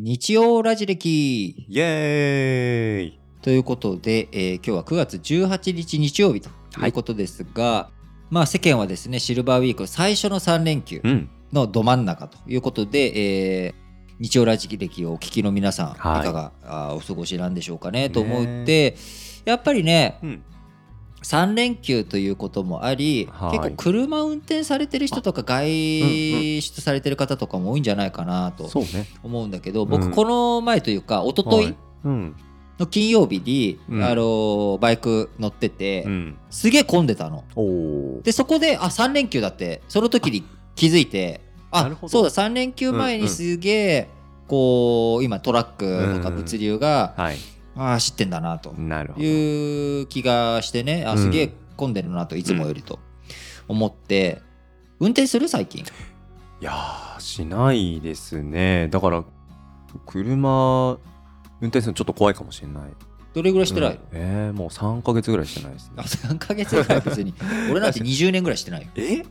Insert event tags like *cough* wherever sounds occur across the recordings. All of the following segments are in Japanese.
日曜ラジ歴。イエーイ。ということで、えー今日は9月18日日曜日ということですが、まあ世間はですねシルバーウィーク最初の3連休うん。のど真ん中ということで、えー日曜ラジ歴をお聞きの皆さん、はい。いかがお過ごしなんでしょうかねと思ってやっぱりねうん。3連休ということもあり、はい結構車運転されてる人とか外出されてる方とかも多いんじゃないかなと。思うんだけど、うん僕この前というか一昨日。の金曜日に、うんあのバイク乗ってて、うん。すげえ混んでたの。でそこであ3連休だってその時に気づいてあそうだ3連休前にすげえ、こう今トラックとかうん物流が、はい。あ走ってんだなと。いう気がしてねあすげえ混んでるなといつもよりと。思って、運転する？最近。いやー、しないですね。だから、車、運転するのちょっと怖いかもしれない。どれぐらいしてない、うん。えー、もう3ヶ月ぐらいしてないですね。あ。3ヶ月ぐらい別に。*laughs* 俺なんて20年ぐらいしてないよ。え？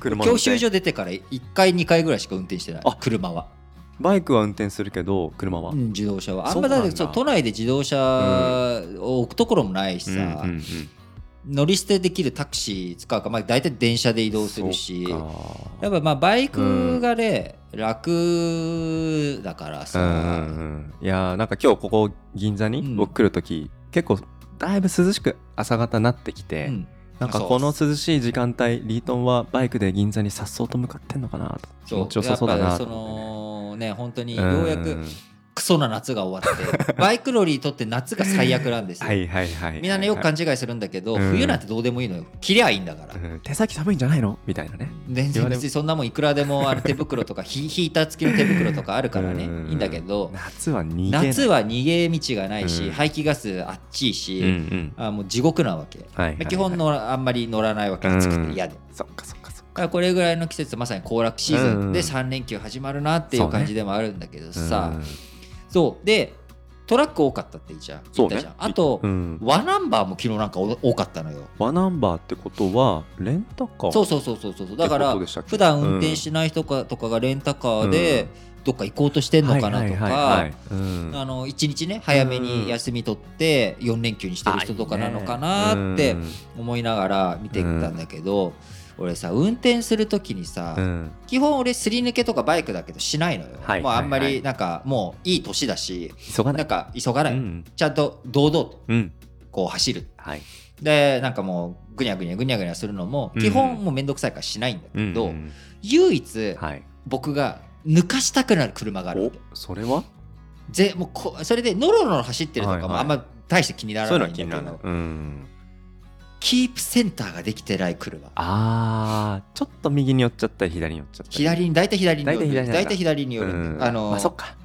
車教転。習所出てから1回2回ぐらいしか運転してない。あ車は、バイクは運転するけど、車は。うん、自動車は。あんまだって都内で自動車を置くところもないしさ、うんうんうん。乗り捨てできるタクシー使うか、まあ、大体電車で移動するし。やっぱまあバイクがね、楽だからさ、うんうんうん。いやーなんか今日ここ銀座にうん。僕来る時、結構だいぶ涼しく朝方なってきて、うん。なんかこの涼しい時間帯リートンはバイクで銀座にさっそうと向かってんのかなと。気持ちよさそうだなとやね本当にうん。ようやくクソな夏が終わって *laughs* バイク乗りにとって夏が最悪なんですよ、はいはいはいみんなねよく勘じ、違いするんだけど、うん。冬なんてどうでもいいのよ。切りゃいいんだから、うん。手先寒いんじゃないのみたいなね。全然別にそんなもんいくらでもある手袋とかヒヒーター付きの手袋とかあるからねうん。いいんだけど夏は逃げ夏は逃げ道がないし、うん。排気ガスあっちいし、うんうん。あもう地獄なわけ、はいはいはい。基本のあんまり乗らないわけ暑くて嫌で、そっかそっかからこれぐらいの季節まさに行楽シーズンでうん。3連休始まるなっていう感じでもあるんだけどかさ、そう。でトラック多かったって言っちゃうそうね。あと、うん、ワナンバーも昨日なんかお多かったのよ。ワナンバーってことはレンタカー？そうそうそうそうそうだから普段運転しない人かとかがレンタカーでどっか行こうとしてんのかなとかはいうん。あの1日ね早めに休み取って4連休にしてる人とかなのかなって思いながら見てたんだけど俺さ運転する時にさうん。基本俺すり抜けとかバイクだけどしないのよ。はい。もうあんまはいはい。りなんかもういい年だし急がなないんか急がない。うん。ちゃんと堂々とうん。こう走る。はい。でなんかもうぐにゃぐにゃぐにゃぐにゃするのも基本もうめんどくさいからしないんだけど、うん唯一はい。僕が抜かしたくなる車があるそれは？ぜもうこそれでノロノロ走ってるとかはいはい。もあんま大して気にならないんだけど、いうのは気になるうんキープセンターができてない車。あーちょっと右に寄っちゃったり左に寄っちゃったり。左に大体左に寄る。大体左に寄るうん。あの、まあそっか。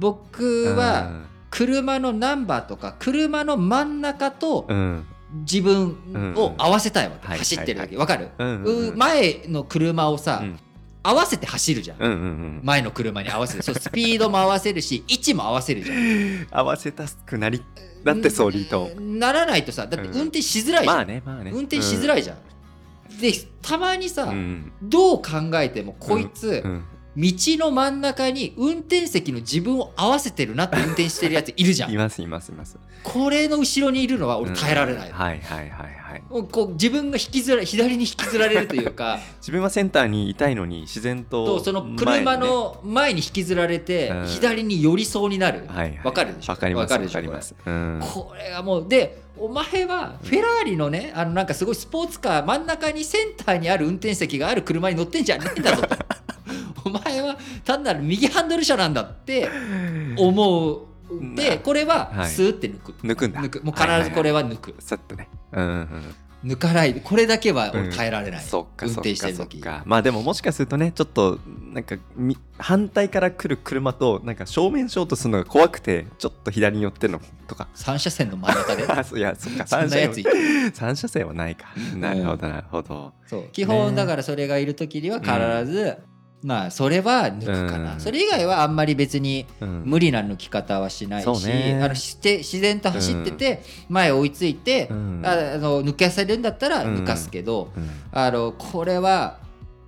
僕は車のナンバーとか車の真ん中とうん。自分を合わせたいわけ、はい走ってるはい時わかる、うんうんうん。う前の車をさ、うん合わせて走るじゃん、うんうんうん。前の車に合わせるそうスピードも合わせるし *laughs* 位置も合わせるじゃん。合わせたくなり。だってそうリートならないとさだってうん。運転しづらいじゃん、まあねまあね。運転しづらいじゃん、でたまにさ、うん。どう考えてもこいつ、うん道の真ん中に運転席の自分を合わせてるなって運転してるやついるじゃん。*laughs* いますいますいます。これの後ろにいるのは俺耐えられない、うんはいはいはいはい。もうこう自分が引きずら左に引きずられるというか。*laughs* 自分はセンターにいたいのに自然ととその車の前に引きずられてうん。左に寄りそうになる、前にねはいはい。わかるでしょ？わかりますわわかります。うん。これがもうでお前はフェラーリのねあのなんかすごいスポーツカー真ん中にセンターにある運転席がある車に乗ってんじゃねえんだぞと *laughs* お前は単なる右ハンドル車なんだって思う。でこれははい。スーって抜く、抜くんだ。抜く。もう必ずこれは抜く、さっとね。うんうん抜かない。でこれだけは俺耐えられない、そっか運転してる時。まあでももしかするとねちょっとなんかみ反対から来る車となんか正面衝突するのが怖くてちょっと左に寄ってるのとか。3車線の真ん中で。*laughs* いやそっかそん三車なやついた線三車線はないか。なるほどなるほど。そう。基本だからそれがいる時には必ず、まあそれは抜くかな、うん。それ以外はあんまり別にうん。無理な抜き方はしないし、ね。あのして自然と走ってて前追いついて、うん。ああの抜かせるんだったらうん。抜かすけど、うん。あのこれは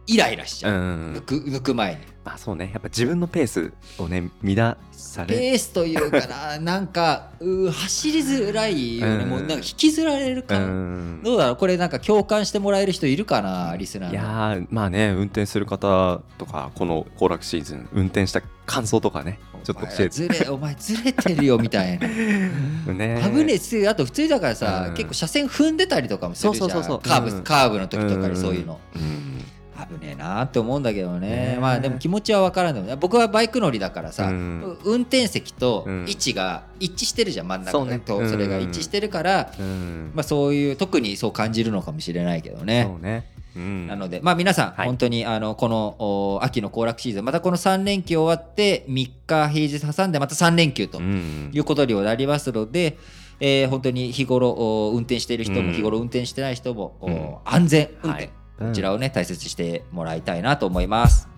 イライラしちゃう、うん抜く抜く前に。まあそうね。やっぱ自分のペースをね乱されペースというかな *laughs* なんかうー走りづらいよね、うん。もうなんか引きずられるう感、ん。どうだろう？これなんか共感してもらえる人いるかなリスナーの。いやーまあね運転する方とかこの行楽シーズン運転した感想とかねちょっと教えて。ずれ *laughs* お前ずれてるよみたいな。ね。危ねえつあと普通だからさ、うん。結構車線踏んでたりとかもするじゃん。そうそうそうそう。カーブ、うん。カーブの時とかにそういうの、うん危ねえなって思うんだけどね。ねまあでも気持ちは分からんでもね。僕はバイク乗りだからさ、うん。運転席とうん。位置が一致してるじゃん真ん中そうね。とそれが一致してるから、うん。まあ、そういう特にそう感じるのかもしれないけどね。ね。うん。なので、まあ、皆さん、はい。本当にあのこのお秋の行楽シーズンまたこの3連休終わって3日平日挟んでまた3連休とうん。いうことになりますので、えー本当に日頃お運転している人うん。も日頃運転してない人も、安全運転、はいこちらをね大切にしてもらいたいなと思います。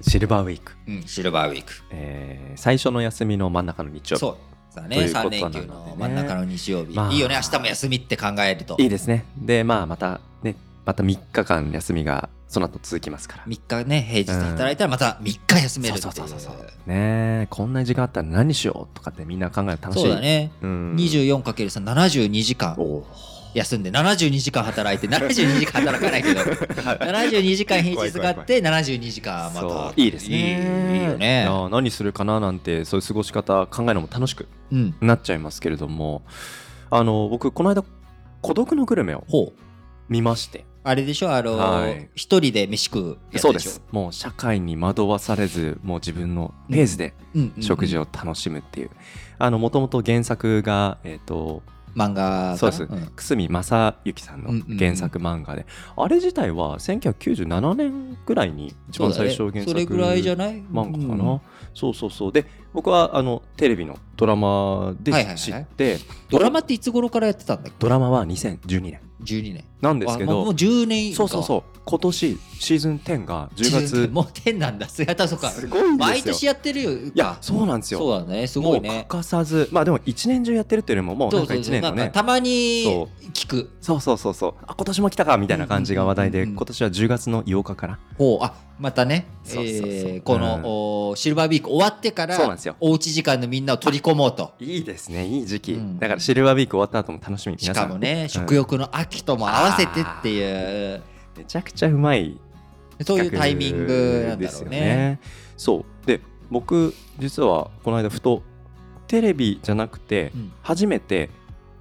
シルバーウィーク、うん、シルバーウィーク。えー最初の休みの真ん中の日曜日。そう。だねということ3連休なの真ん中の日曜日、まあいいよね明日も休みって考えると。いいですね。でまあまたねまた3日間休みがその後続きますから。3日ね平日働いたらまた3日休めるっていう。そうそうそうそうねえこんな時間あったら何しようとかってみんな考えるの楽しい。そうだね、うん、24×372 時間。お休んで72時間働いて *laughs* 72時間働かないけど72時間平日があって72時間まそたういいですね。いいよね。何するかななんてそういう過ごし方考えるのも楽しくうん。なっちゃいますけれどもあの僕この間孤独のグルメをほう。見まして。あれでしょ？あのはい。一人で飯食うそうです。もう社会に惑わされずもう自分のペースでうん。うんうん食事を楽しむっていう。あのもともと原作がえっ、と漫画そうです、ん。久住正幸さんの原作漫画で、あれ自体は1997年ぐらいに一番最初原作ね。それぐらいじゃない？漫画かな、うん。そうそうそう。で僕はあのテレビのドラマではいはいはい知って、ドラマっていつ頃からやってたんだっけ？ドラマは2012年。12年。なんですけどあもうもう10年そうそうそう。今年シーズン10が10月。もう10なんだ。姿そうか。すごいんですよ。毎年やってるよ。いやそうなんですよ。そうだね。すごいもうね欠かさずまあでも1年中やってるっていうよりももうなんか1年のね。たまにそ聞く。そうそうそうそう。あ今年も来たかみたいな感じが話題でうんうんうんうん。今年は10月の8日から。ほう。あまたねこの、おシルバーウィーク終わってからおうち時間のみんなを取り込もうと。いいですねいい時期、うん。だからシルバーウィーク終わった後も楽しみしかもね、うん。食欲の秋とも合わせてっていう。めちゃくちゃうまいそういうタイミングなんだですよろうねね。そう。で僕実はこの間ふとテレビじゃなくてうん。初めて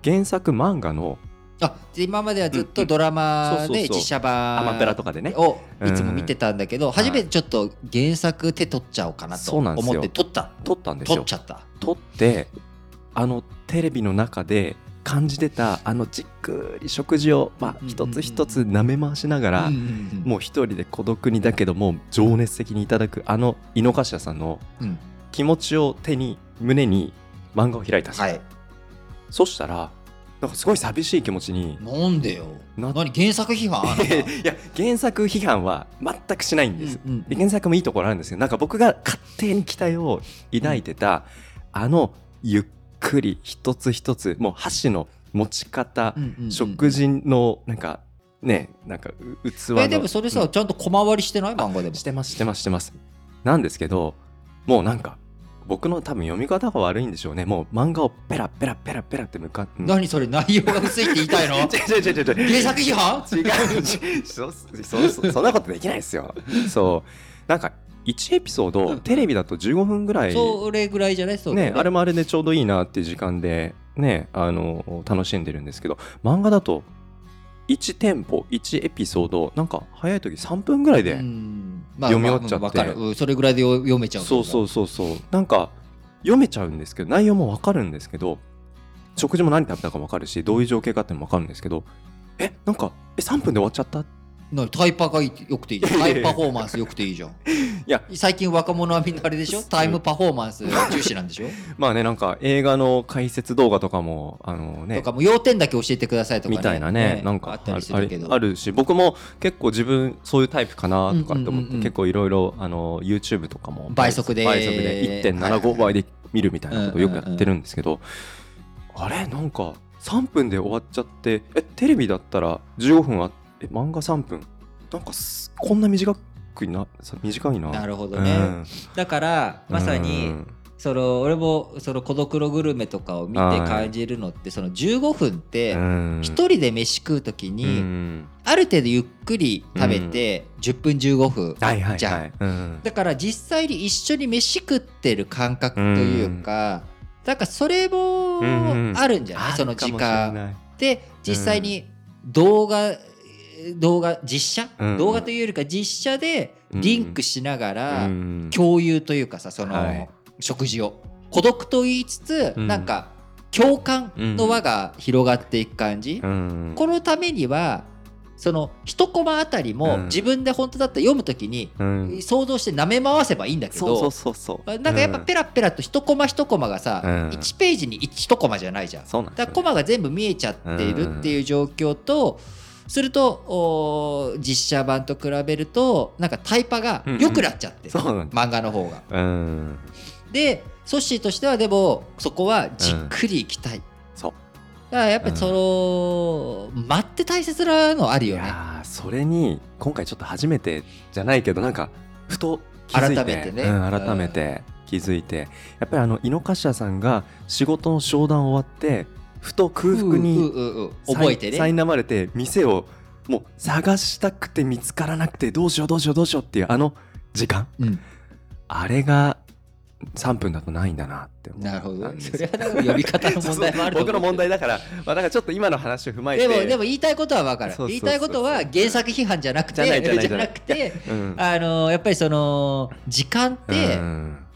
原作漫画のあで今まではずっとドラマで実写版アマプラとかでね。をいつも見てたんだけど、ん。初めてちょっと原作手取っちゃおうかなと思って撮った撮ったんですよ。撮っちゃった。撮ってあのテレビの中で感じてたあのじっくり食事を、まあ、うん一つ一つ舐め回しながら、もう一人で孤独にだけども情熱的にいただくあの井の頭さんのうん。気持ちを手に胸に漫画を開いたんですよ、はい。そしたらなんかすごい寂しい気持ちになんでよ。な何原作批判 *laughs* いや原作批判は全くしないんです、うんうん。で原作もいいところあるんですけどなんか僕が勝手に期待を抱いてた、あのゆっくり一つ一つもう箸の持ち方、うんうんうん。食事のなんかねなんかう器の。えでもそれさ、うん。ちゃんと小回りしてない？漫画でも。してますしてますしてます。なんですけどもうなんか僕の多分読み方が悪いんでしょうね。もう漫画をペラペラペラペラって向かって。何それ？内容が薄いって言いたいの？*laughs* 違う違う違う違う。原作批判違うそそそそんなことできないですよ。そう。なんか1エピソードテレビだと15分ぐらい。それぐらいじゃない？そうだよね。あれもあれでちょうどいいなっていう時間でねあの楽しんでるんですけど。漫画だと1テンポ1エピソードなんか早い時3分ぐらいで、うんまあ読み終わっちゃって。まあそれぐらいで読めちゃうそうそううそうそう。なんか読めちゃうんですけど内容もわかるんですけど食事も何食べたかわかるしどういう情景かってもわかるんですけどえなんかえ3分で終わっちゃった何タイパがいいよくていいじゃん。タイパフォーマンスよくていいじゃん。いや。最近若者はみんなあれでしょ？タイムパフォーマンス重視なんでしょ、*laughs* まあねなんか映画の解説動画とかもあのね。とかもう要点だけ教えてくださいとか、ね、みたいなねなんかあったりするけど。あるし僕も結構自分そういうタイプかなとかって思って結構いろいろあの YouTube とかも倍速で。倍速で1.75倍で見るみたいなことをよくやってるんですけどあれ？なんか3分で終わっちゃってえテレビだったら15分あっえ漫画3分？なんかすこんな短くなさ短いな。なるほどね。うん。だからまさに、うん。その俺もその孤独のグルメとかを見てはい。感じるのってその15分ってうん。一人で飯食う時うにん。ある程度ゆっくり食べて10分15分。じゃん。だから実際に一緒に飯食ってる感覚というかだからそれもうんあるんじゃない？その時間。で実際に動画動画実写？うん。動画というよりか実写でリンクしながらうん。共有というかさその、はい。食事を。孤独と言いつつ、うん。なんか共感の輪が広がっていく感じ、うん。このためにはその一コマあたりもうん。自分で本当だったら読むときにうん。想像して舐め回せばいいんだけどなんかやっぱペラペラと一コマ一コマがさ、うん。1ページに1コマじゃないじゃん。だからコマが全部見えちゃっているっていう状況と、すると実写版と比べるとなんかタイパが良くなっちゃってうなんです漫画の方が。うん。でソッシーとしてはでもそこはじっくりいきたい、そう。だからやっぱりその、待って大切なのあるいよねそれに今回ちょっと初めてじゃないけどなんかふと気づいて。改めてね。うん、改めて気づいて。やっぱりあの井の頭さんが仕事の商談終わってふと空腹に覚えてね。苛まれて店をもう探したくて見つからなくてどうしようどうしようどうしようっていうあの時間。うん。あれが3分だとないんだなってなるほど。それは呼び方の問題もある僕の問題だから、まあ、だからちょっと今の話を踏まえて。でもでも言いたいことは分かる。言いたいことは原作批判じゃなくてじゃなくてうんあのやっぱりその時間って、うん。えー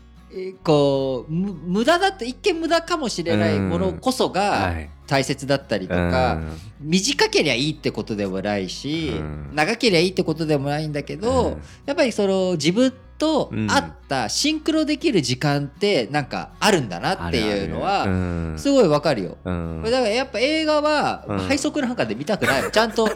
こうむ無駄だって一見無駄かもしれないものこそはがい。大切だったりとか、短けりゃいいってことでもないし、うん。長けりゃいいってことでもないんだけど、うん。やっぱりその自分と合ったシンクロできる時間ってなんかあるんだなっていうのははすごいわかるよ。うん。だからやっぱ映画はうん。配速なんかで見たくない。のちゃんと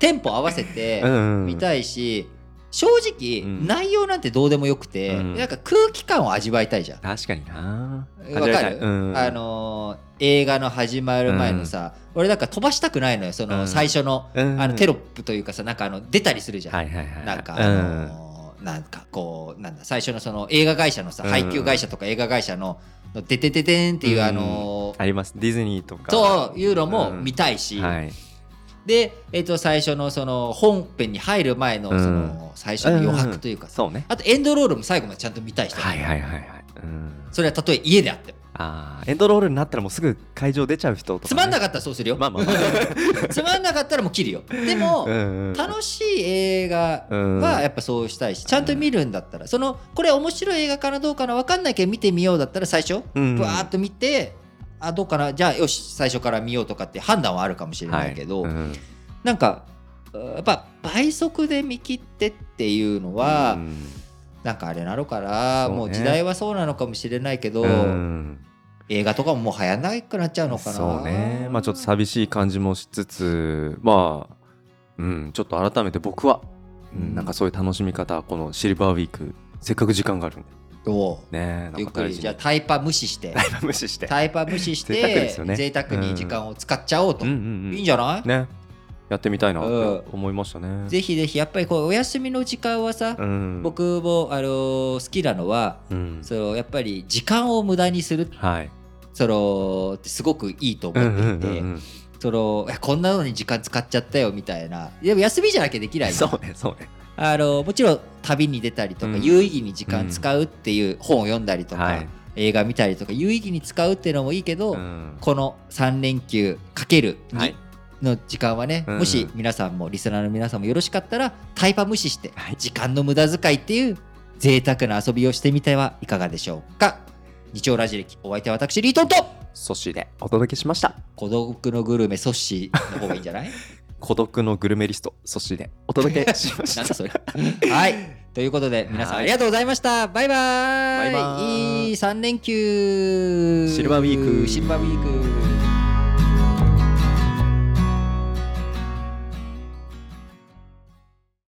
テンポ合わせてうん。見たいし正直うん。内容なんてどうでもよくてうん。なんか空気感を味わいたいじゃん。確かにな。わかる、うん。あのー映画の始まる前のさ、俺なんか飛ばしたくないのよそのうん。最初の,、うん。あのテロップというかさなんかあの出たりするじゃん、はいはいはいなんか、うんあのーなんかこうなんだ最初のその映画会社のさうん。配給会社とか映画会社の「のててててん」っていう、うんあのーあります。ディズニーとか。そういうのも見たいし、はいで、えっと最初のその本編に入る前のその最初の余白というかさ、そうね。あとエンドロールも最後までちゃんと見たい人、はいはいはいはい。うん。それはたとえ家であっても。あーエンドロールになったらもうすぐ会場出ちゃう人とかね。つまんなかったらそうするよ、まあまあまあ。*laughs* つまんなかったらもう切るよ。でも、うんうん。楽しい映画うん。はやっぱそうしたいしちゃんと見るんだったら。そのこれ面白い映画かなどうかな分かんないけど見てみようだったら最初うん。ぶわーっと見てあどうかなじゃあよし最初から見ようとかって判断はあるかもしれないけど、はい。うん。なんかやっぱ倍速で見切ってっていうのは、うん。なんかあれなのかな、ね。もう時代はそうなのかもしれないけど、うん。映画とかももう流行らなくなっちゃうのかな？そうね。まあちょっと寂しい感じもしつつまあうん。ちょっと改めて僕は、うん。うん。なんかそういう楽しみ方このシルバーウィークせっかく時間があるんでおう。ねゆっくり。じゃあタイパ無視して。だいぶ無視して。タイパ無視し贅沢でてすよね。贅沢に時間を使っちゃおうと、うんうんうん。いいんじゃない、ね。やってみたいな。ってうん。思いましたね。ぜひぜひやっぱりこうお休みの時間はさ、うん。僕もあの好きなのはうん。そのやっぱり時間を無駄にする。はい。そのってすごくいいと思うんうんっていて、うんうん。そのいやこんなのに時間使っちゃったよみたいな。でも休みじゃなきゃできないそうねそうねあのもちろん旅に出たりとか、うん。有意義に時間使うっていう本を読んだりとか、はい。映画見たりとか有意義に使うっていうのもいいけど、うん。この3連休かけるはい。2の時間はね、うん。もし皆さんもリスナーの皆さんもよろしかったらタイパ無視してはい。時間の無駄遣いっていう贅沢な遊びをしてみてはいかがでしょうか。日曜ラジ歴お相手は私リートンとそしでお届けしました。孤独のグルメソッシーの方がいいんじゃない？*laughs* 孤独のグルメリストそしでお届けしまし *laughs* なんただそれ。はい。ということで皆さんはいありがとうございました。バイバーイ。バイバーイ。いい3連休。シルバーウィーク。シルバーウィーク